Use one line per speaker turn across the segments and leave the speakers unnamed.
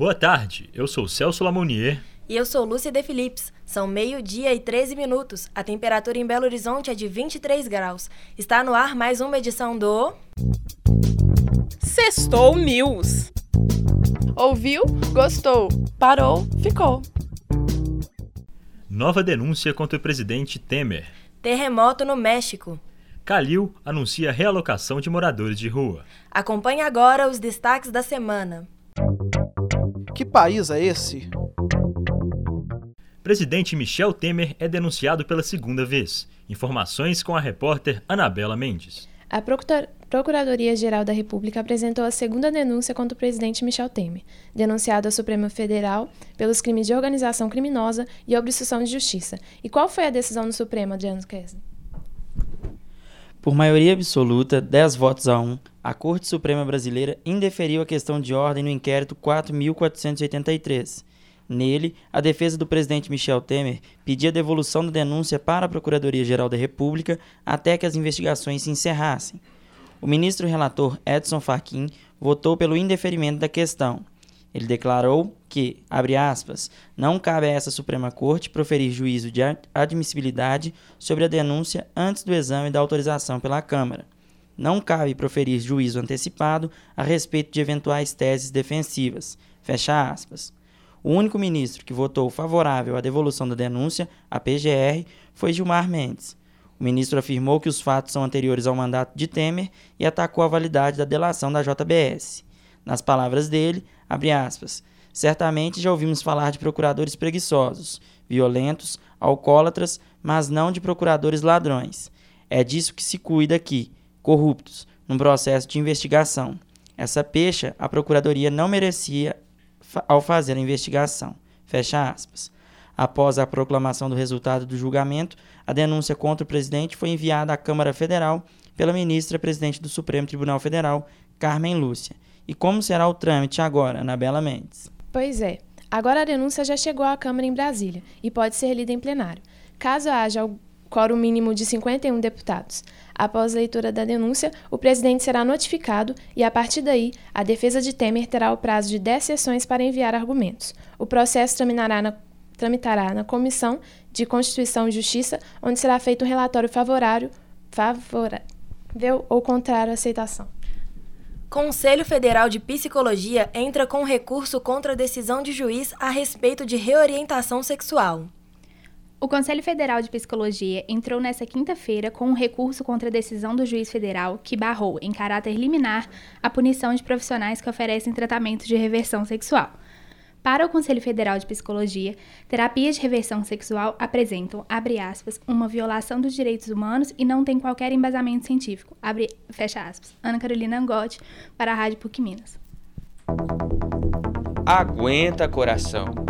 Boa tarde, eu sou Celso Lamonier.
E eu sou Lúcia De Philips. São meio-dia e 13 minutos. A temperatura em Belo Horizonte é de 23 graus. Está no ar mais uma edição do.
Sextou News.
Ouviu? Gostou. Parou? Ficou.
Nova denúncia contra o presidente Temer.
Terremoto no México.
Calil anuncia realocação de moradores de rua.
Acompanhe agora os destaques da semana.
Que país é esse?
Presidente Michel Temer é denunciado pela segunda vez. Informações com a repórter Anabela Mendes.
A Procuradoria-Geral da República apresentou a segunda denúncia contra o presidente Michel Temer, denunciado à Suprema Federal pelos crimes de organização criminosa e obstrução de justiça. E qual foi a decisão do Supremo, Adriano Kessler?
Por maioria absoluta, 10 votos a 1, a Corte Suprema Brasileira indeferiu a questão de ordem no inquérito 4.483. Nele, a defesa do presidente Michel Temer pedia devolução da denúncia para a Procuradoria-Geral da República até que as investigações se encerrassem. O ministro relator Edson Fachin votou pelo indeferimento da questão. Ele declarou que, abre aspas, não cabe a essa Suprema Corte proferir juízo de admissibilidade sobre a denúncia antes do exame da autorização pela Câmara. Não cabe proferir juízo antecipado a respeito de eventuais teses defensivas. Fecha aspas. O único ministro que votou favorável à devolução da denúncia, a PGR, foi Gilmar Mendes. O ministro afirmou que os fatos são anteriores ao mandato de Temer e atacou a validade da delação da JBS. Nas palavras dele, abre aspas, certamente já ouvimos falar de procuradores preguiçosos, violentos, alcoólatras, mas não de procuradores ladrões. É disso que se cuida aqui, corruptos, num processo de investigação. Essa pecha a procuradoria não merecia ao fazer a investigação. Fecha aspas. Após a proclamação do resultado do julgamento, a denúncia contra o presidente foi enviada à Câmara Federal pela ministra presidente do Supremo Tribunal Federal, Carmen Lúcia, e como será o trâmite agora, Anabela Mendes?
Pois é. Agora a denúncia já chegou à Câmara em Brasília e pode ser lida em plenário. Caso haja o quórum mínimo de 51 deputados. Após a leitura da denúncia, o presidente será notificado e, a partir daí, a defesa de Temer terá o prazo de 10 sessões para enviar argumentos. O processo tramitará na, tramitará na Comissão de Constituição e Justiça, onde será feito um relatório favorável, favorável ou contrário à aceitação.
Conselho Federal de Psicologia entra com recurso contra a decisão de juiz a respeito de reorientação sexual.
O Conselho Federal de Psicologia entrou nesta quinta-feira com um recurso contra a decisão do juiz federal que barrou, em caráter liminar, a punição de profissionais que oferecem tratamento de reversão sexual. Para o Conselho Federal de Psicologia, terapias de reversão sexual apresentam, abre aspas, uma violação dos direitos humanos e não têm qualquer embasamento científico, abre, fecha aspas. Ana Carolina Angotti, para a Rádio PUC Minas.
Aguenta, coração.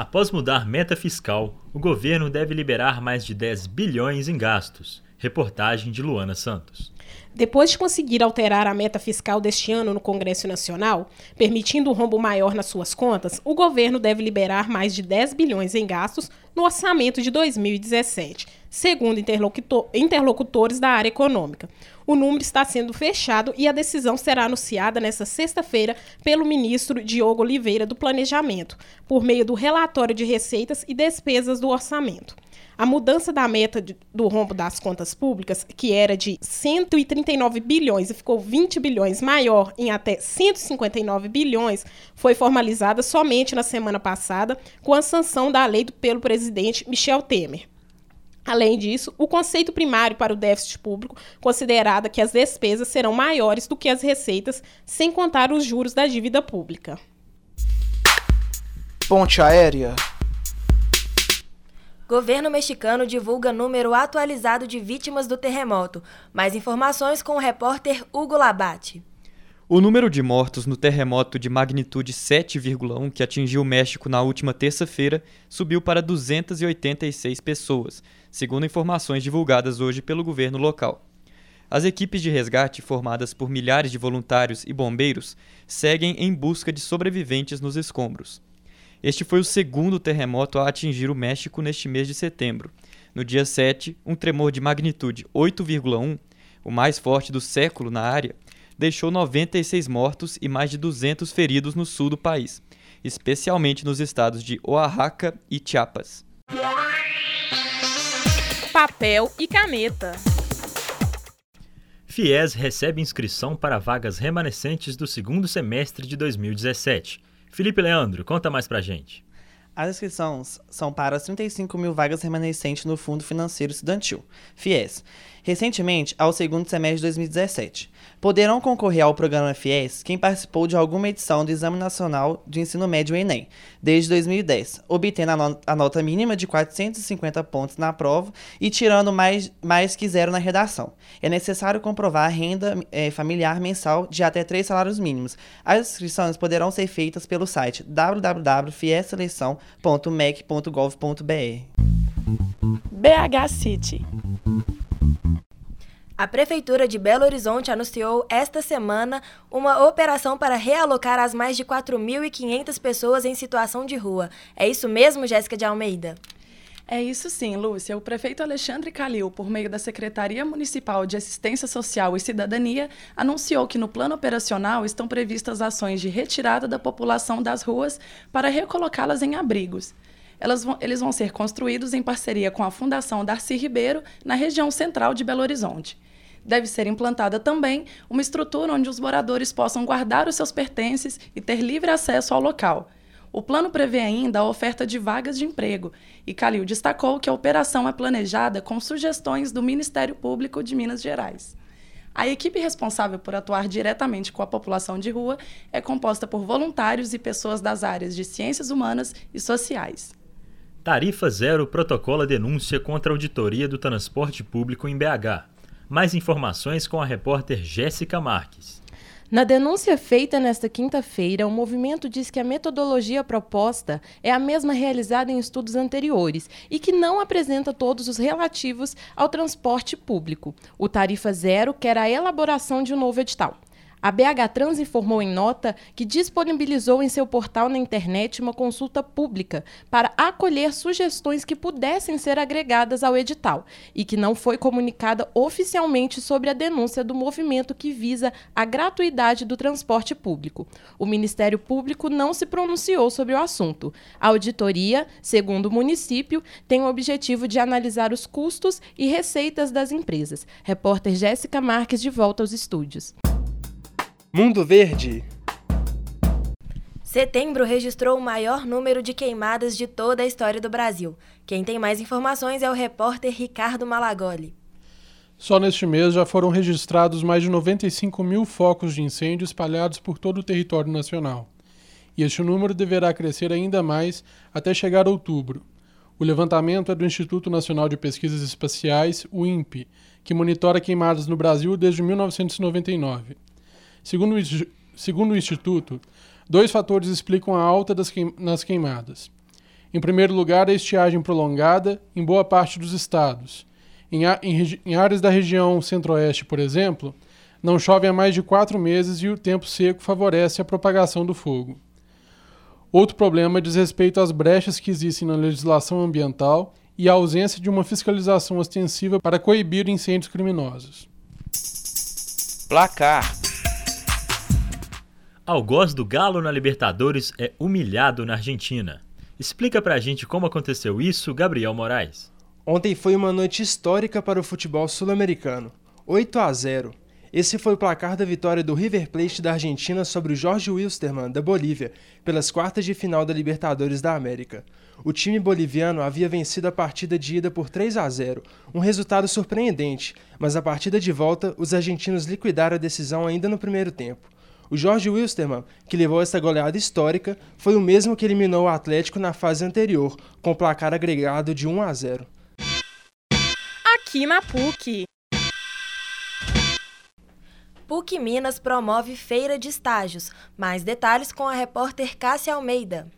Após mudar meta fiscal, o governo deve liberar mais de 10 bilhões em gastos. Reportagem de Luana Santos.
Depois de conseguir alterar a meta fiscal deste ano no Congresso Nacional, permitindo um rombo maior nas suas contas, o governo deve liberar mais de 10 bilhões em gastos no orçamento de 2017, segundo interlocutor, interlocutores da área econômica. O número está sendo fechado e a decisão será anunciada nesta sexta-feira pelo ministro Diogo Oliveira do Planejamento, por meio do relatório de receitas e despesas do orçamento. A mudança da meta de, do rombo das contas públicas, que era de 139 bilhões e ficou 20 bilhões maior em até 159 bilhões, foi formalizada somente na semana passada com a sanção da lei do, pelo presidente Michel Temer. Além disso, o conceito primário para o déficit público considerada que as despesas serão maiores do que as receitas, sem contar os juros da dívida pública.
Ponte aérea.
Governo mexicano divulga número atualizado de vítimas do terremoto. Mais informações com o repórter Hugo Labate.
O número de mortos no terremoto de magnitude 7,1 que atingiu o México na última terça-feira subiu para 286 pessoas, segundo informações divulgadas hoje pelo governo local. As equipes de resgate, formadas por milhares de voluntários e bombeiros, seguem em busca de sobreviventes nos escombros. Este foi o segundo terremoto a atingir o México neste mês de setembro. No dia 7, um tremor de magnitude 8,1, o mais forte do século na área, deixou 96 mortos e mais de 200 feridos no sul do país, especialmente nos estados de Oaxaca e Chiapas.
Papel e caneta.
FIES recebe inscrição para vagas remanescentes do segundo semestre de 2017. Felipe Leandro, conta mais pra gente.
As inscrições são para as 35 mil vagas remanescentes no Fundo Financeiro Estudantil, FIES, recentemente ao segundo semestre de 2017. Poderão concorrer ao programa FIES quem participou de alguma edição do Exame Nacional de Ensino Médio Enem, desde 2010, obtendo a, no a nota mínima de 450 pontos na prova e tirando mais, mais que zero na redação. É necessário comprovar a renda é, familiar mensal de até três salários mínimos. As inscrições poderão ser feitas pelo site www.fieseleção.mec.gov.br.
BH City.
A Prefeitura de Belo Horizonte anunciou esta semana uma operação para realocar as mais de 4.500 pessoas em situação de rua. É isso mesmo, Jéssica de Almeida?
É isso sim, Lúcia. O prefeito Alexandre Calil, por meio da Secretaria Municipal de Assistência Social e Cidadania, anunciou que no plano operacional estão previstas ações de retirada da população das ruas para recolocá-las em abrigos. Vão, eles vão ser construídos em parceria com a Fundação Darcy Ribeiro, na região central de Belo Horizonte deve ser implantada também uma estrutura onde os moradores possam guardar os seus pertences e ter livre acesso ao local. O plano prevê ainda a oferta de vagas de emprego, e Calil destacou que a operação é planejada com sugestões do Ministério Público de Minas Gerais. A equipe responsável por atuar diretamente com a população de rua é composta por voluntários e pessoas das áreas de ciências humanas e sociais.
Tarifa Zero protocola denúncia contra a auditoria do transporte público em BH. Mais informações com a repórter Jéssica Marques.
Na denúncia feita nesta quinta-feira, o movimento diz que a metodologia proposta é a mesma realizada em estudos anteriores e que não apresenta todos os relativos ao transporte público. O Tarifa Zero quer a elaboração de um novo edital. A BH Trans informou em nota que disponibilizou em seu portal na internet uma consulta pública para acolher sugestões que pudessem ser agregadas ao edital e que não foi comunicada oficialmente sobre a denúncia do movimento que visa a gratuidade do transporte público. O Ministério Público não se pronunciou sobre o assunto. A auditoria, segundo o município, tem o objetivo de analisar os custos e receitas das empresas. Repórter Jéssica Marques de volta aos estúdios.
Mundo Verde.
Setembro registrou o maior número de queimadas de toda a história do Brasil. Quem tem mais informações é o repórter Ricardo Malagoli.
Só neste mês já foram registrados mais de 95 mil focos de incêndio espalhados por todo o território nacional. E este número deverá crescer ainda mais até chegar a outubro. O levantamento é do Instituto Nacional de Pesquisas Espaciais, o INPE, que monitora queimadas no Brasil desde 1999. Segundo segundo o Instituto, dois fatores explicam a alta queim nas queimadas. Em primeiro lugar, a estiagem prolongada em boa parte dos estados. Em, em, em áreas da região centro-oeste, por exemplo, não chove há mais de quatro meses e o tempo seco favorece a propagação do fogo. Outro problema diz respeito às brechas que existem na legislação ambiental e a ausência de uma fiscalização ostensiva para coibir incêndios criminosos.
Placar
Algoz do Galo na Libertadores é humilhado na Argentina. Explica pra gente como aconteceu isso, Gabriel Moraes.
Ontem foi uma noite histórica para o futebol sul-americano. 8 a 0. Esse foi o placar da vitória do River Plate da Argentina sobre o Jorge Wilstermann da Bolívia pelas quartas de final da Libertadores da América. O time boliviano havia vencido a partida de ida por 3 a 0, um resultado surpreendente, mas a partida de volta os argentinos liquidaram a decisão ainda no primeiro tempo. O Jorge Wilstermann, que levou essa goleada histórica, foi o mesmo que eliminou o Atlético na fase anterior, com placar agregado de 1 a 0.
Aqui na PUC.
PUC Minas promove feira de estágios. Mais detalhes com a repórter Cássia Almeida.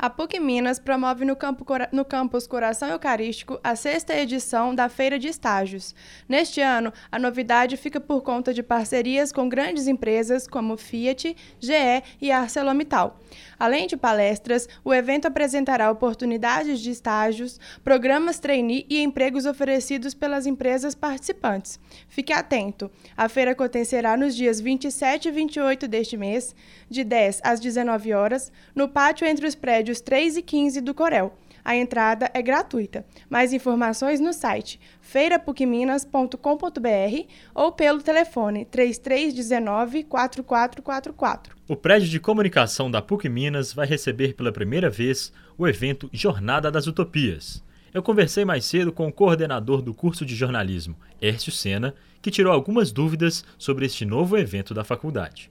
A PUC Minas promove no, campo, no campus Coração Eucarístico a sexta edição da Feira de Estágios. Neste ano, a novidade fica por conta de parcerias com grandes empresas como Fiat, GE e ArcelorMittal. Além de palestras, o evento apresentará oportunidades de estágios, programas trainee e empregos oferecidos pelas empresas participantes. Fique atento! A feira acontecerá nos dias 27 e 28 deste mês, de 10 às 19 horas, no pátio entre os prédios 3 e 15 do Corel. A entrada é gratuita. Mais informações no site feirapucminas.com.br ou pelo telefone 3319 4444.
O prédio de comunicação da PUC Minas vai receber pela primeira vez o evento Jornada das Utopias. Eu conversei mais cedo com o coordenador do curso de jornalismo, Ércio Sena, que tirou algumas dúvidas sobre este novo evento da faculdade.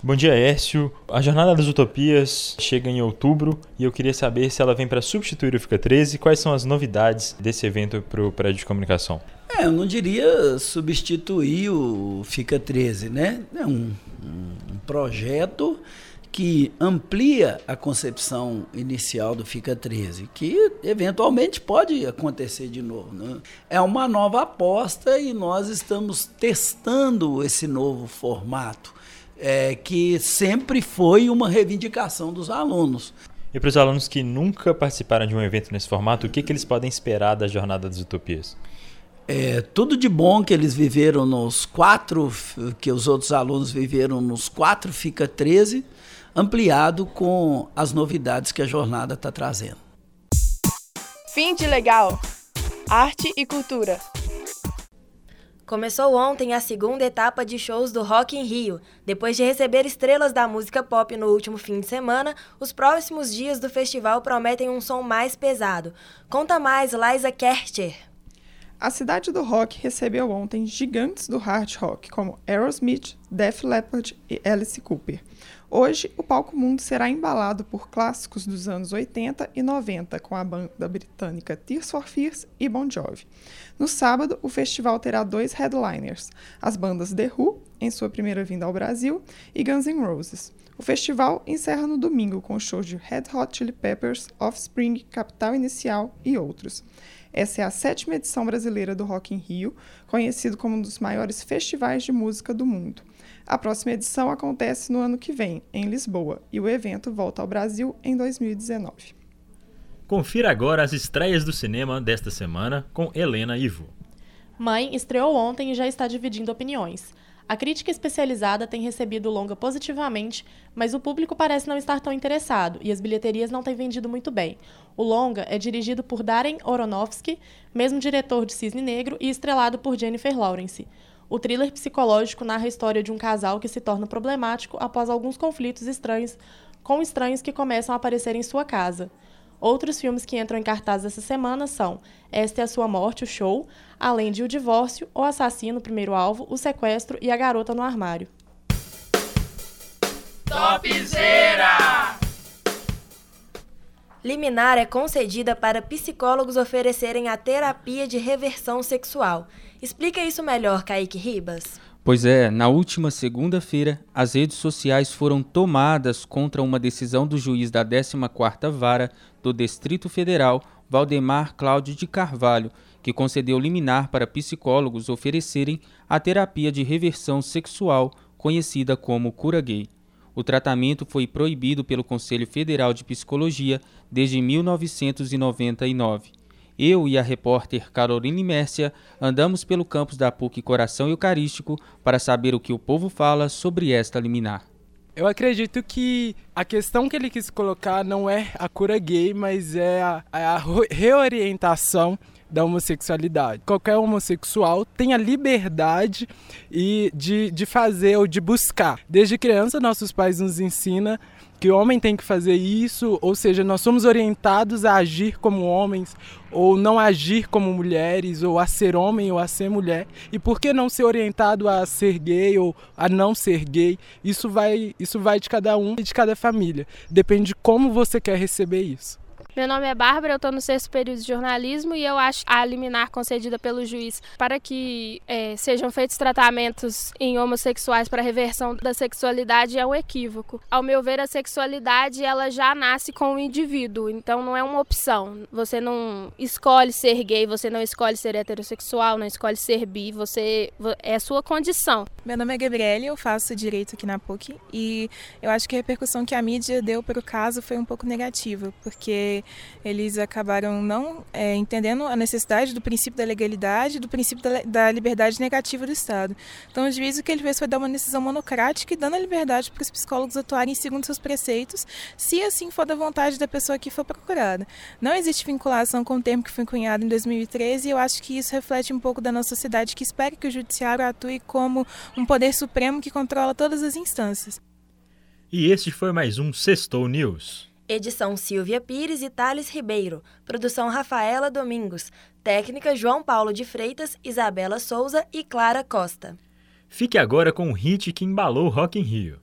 Bom dia, Ércio. A Jornada das Utopias chega em outubro e eu queria saber se ela vem para substituir o Fica 13 e quais são as novidades desse evento para o prédio de comunicação.
É, eu não diria substituir o Fica 13, né? É um, um projeto que amplia a concepção inicial do Fica 13, que eventualmente pode acontecer de novo. Né? É uma nova aposta e nós estamos testando esse novo formato é, que sempre foi uma reivindicação dos alunos.
E para os alunos que nunca participaram de um evento nesse formato, o que, que eles podem esperar da Jornada das Utopias?
É, tudo de bom que eles viveram nos quatro, que os outros alunos viveram nos quatro, fica 13, ampliado com as novidades que a jornada está trazendo.
Fim de legal. Arte e cultura.
Começou ontem a segunda etapa de shows do Rock in Rio. Depois de receber estrelas da música pop no último fim de semana, os próximos dias do festival prometem um som mais pesado. Conta mais, Liza Kercher.
A cidade do rock recebeu ontem gigantes do hard rock como Aerosmith, Def Leppard e Alice Cooper. Hoje, o palco mundo será embalado por clássicos dos anos 80 e 90 com a banda britânica Tears for Fears e Bon Jovi. No sábado, o festival terá dois headliners, as bandas The Who, em sua primeira vinda ao Brasil, e Guns N' Roses. O festival encerra no domingo com shows de Red Hot Chili Peppers, Offspring, Capital Inicial e outros. Essa é a sétima edição brasileira do Rock in Rio, conhecido como um dos maiores festivais de música do mundo. A próxima edição acontece no ano que vem, em Lisboa, e o evento volta ao Brasil em 2019.
Confira agora as estreias do cinema desta semana com Helena Ivo.
Mãe estreou ontem e já está dividindo opiniões. A crítica especializada tem recebido o longa positivamente, mas o público parece não estar tão interessado e as bilheterias não têm vendido muito bem. O longa é dirigido por Darren Aronofsky, mesmo diretor de Cisne Negro, e estrelado por Jennifer Lawrence. O thriller psicológico narra a história de um casal que se torna problemático após alguns conflitos estranhos com estranhos que começam a aparecer em sua casa. Outros filmes que entram em cartaz essa semana são Esta é a Sua Morte, o Show, além de O Divórcio, O Assassino, Primeiro Alvo, O Sequestro e A Garota no Armário.
Topzera! Liminar é concedida para psicólogos oferecerem a terapia de reversão sexual. Explica isso melhor, Kaique Ribas.
Pois é, na última segunda-feira, as redes sociais foram tomadas contra uma decisão do juiz da 14ª Vara do Distrito Federal, Valdemar Cláudio de Carvalho, que concedeu liminar para psicólogos oferecerem a terapia de reversão sexual, conhecida como cura gay. O tratamento foi proibido pelo Conselho Federal de Psicologia desde 1999. Eu e a repórter Caroline Mércia andamos pelo campus da PUC Coração Eucarístico para saber o que o povo fala sobre esta liminar.
Eu acredito que a questão que ele quis colocar não é a cura gay, mas é a, a reorientação da homossexualidade. Qualquer homossexual tem a liberdade e de, de fazer ou de buscar. Desde criança, nossos pais nos ensinam que o homem tem que fazer isso, ou seja, nós somos orientados a agir como homens, ou não agir como mulheres, ou a ser homem ou a ser mulher. E por que não ser orientado a ser gay ou a não ser gay? Isso vai, isso vai de cada um e de cada família. Depende de como você quer receber isso.
Meu nome é Bárbara, eu estou no sexto período de jornalismo e eu acho a liminar concedida pelo juiz para que é, sejam feitos tratamentos em homossexuais para reversão da sexualidade é um equívoco. Ao meu ver, a sexualidade ela já nasce com o indivíduo, então não é uma opção. Você não escolhe ser gay, você não escolhe ser heterossexual, não escolhe ser bi, você é a sua condição.
Meu nome é Gabriele, eu faço direito aqui na PUC e eu acho que a repercussão que a mídia deu para o caso foi um pouco negativa, porque eles acabaram não é, entendendo a necessidade do princípio da legalidade, do princípio da, da, liberdade negativa do Estado. Então, o juiz o que ele fez foi dar uma decisão monocrática e dando a liberdade para os psicólogos atuarem segundo seus preceitos, se assim for da vontade da pessoa que for procurada. Não existe vinculação com o termo que foi cunhado em 2013 e eu acho que isso reflete um pouco da nossa sociedade que espera que o judiciário atue como um poder supremo que controla todas as instâncias.
E este foi mais um Sextou News.
Edição Silvia Pires e Thales Ribeiro. Produção Rafaela Domingos. Técnica João Paulo de Freitas, Isabela Souza e Clara Costa.
Fique agora com o hit que embalou Rock in Rio.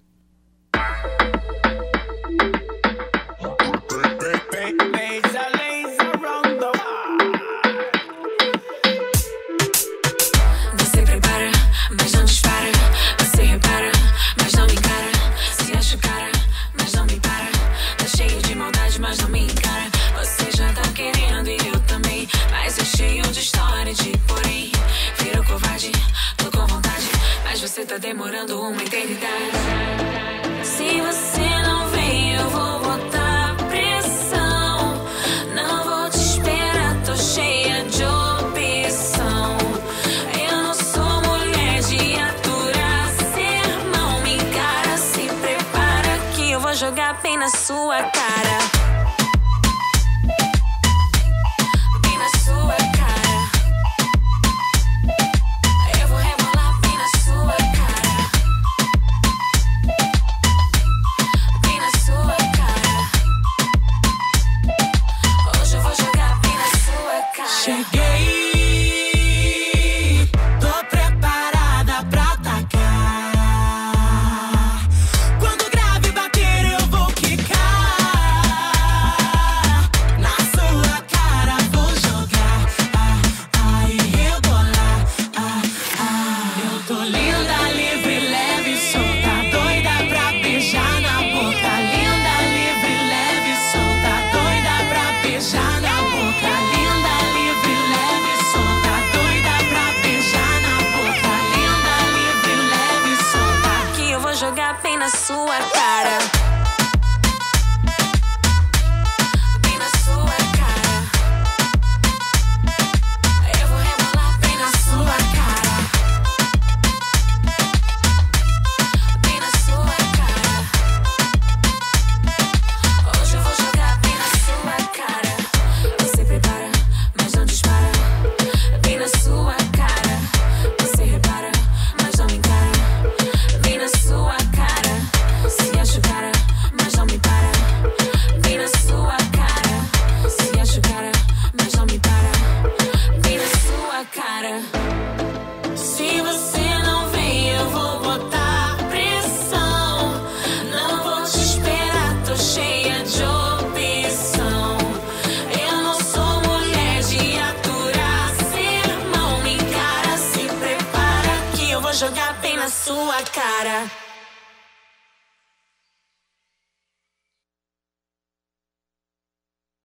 Tá demorando uma eternidade. Se você não vem, eu vou botar pressão. Não vou te esperar, tô cheia de opção. Eu não sou mulher de aturar sermão. Me encara, se prepara que eu vou jogar bem na sua cara. Jogar na sua cara.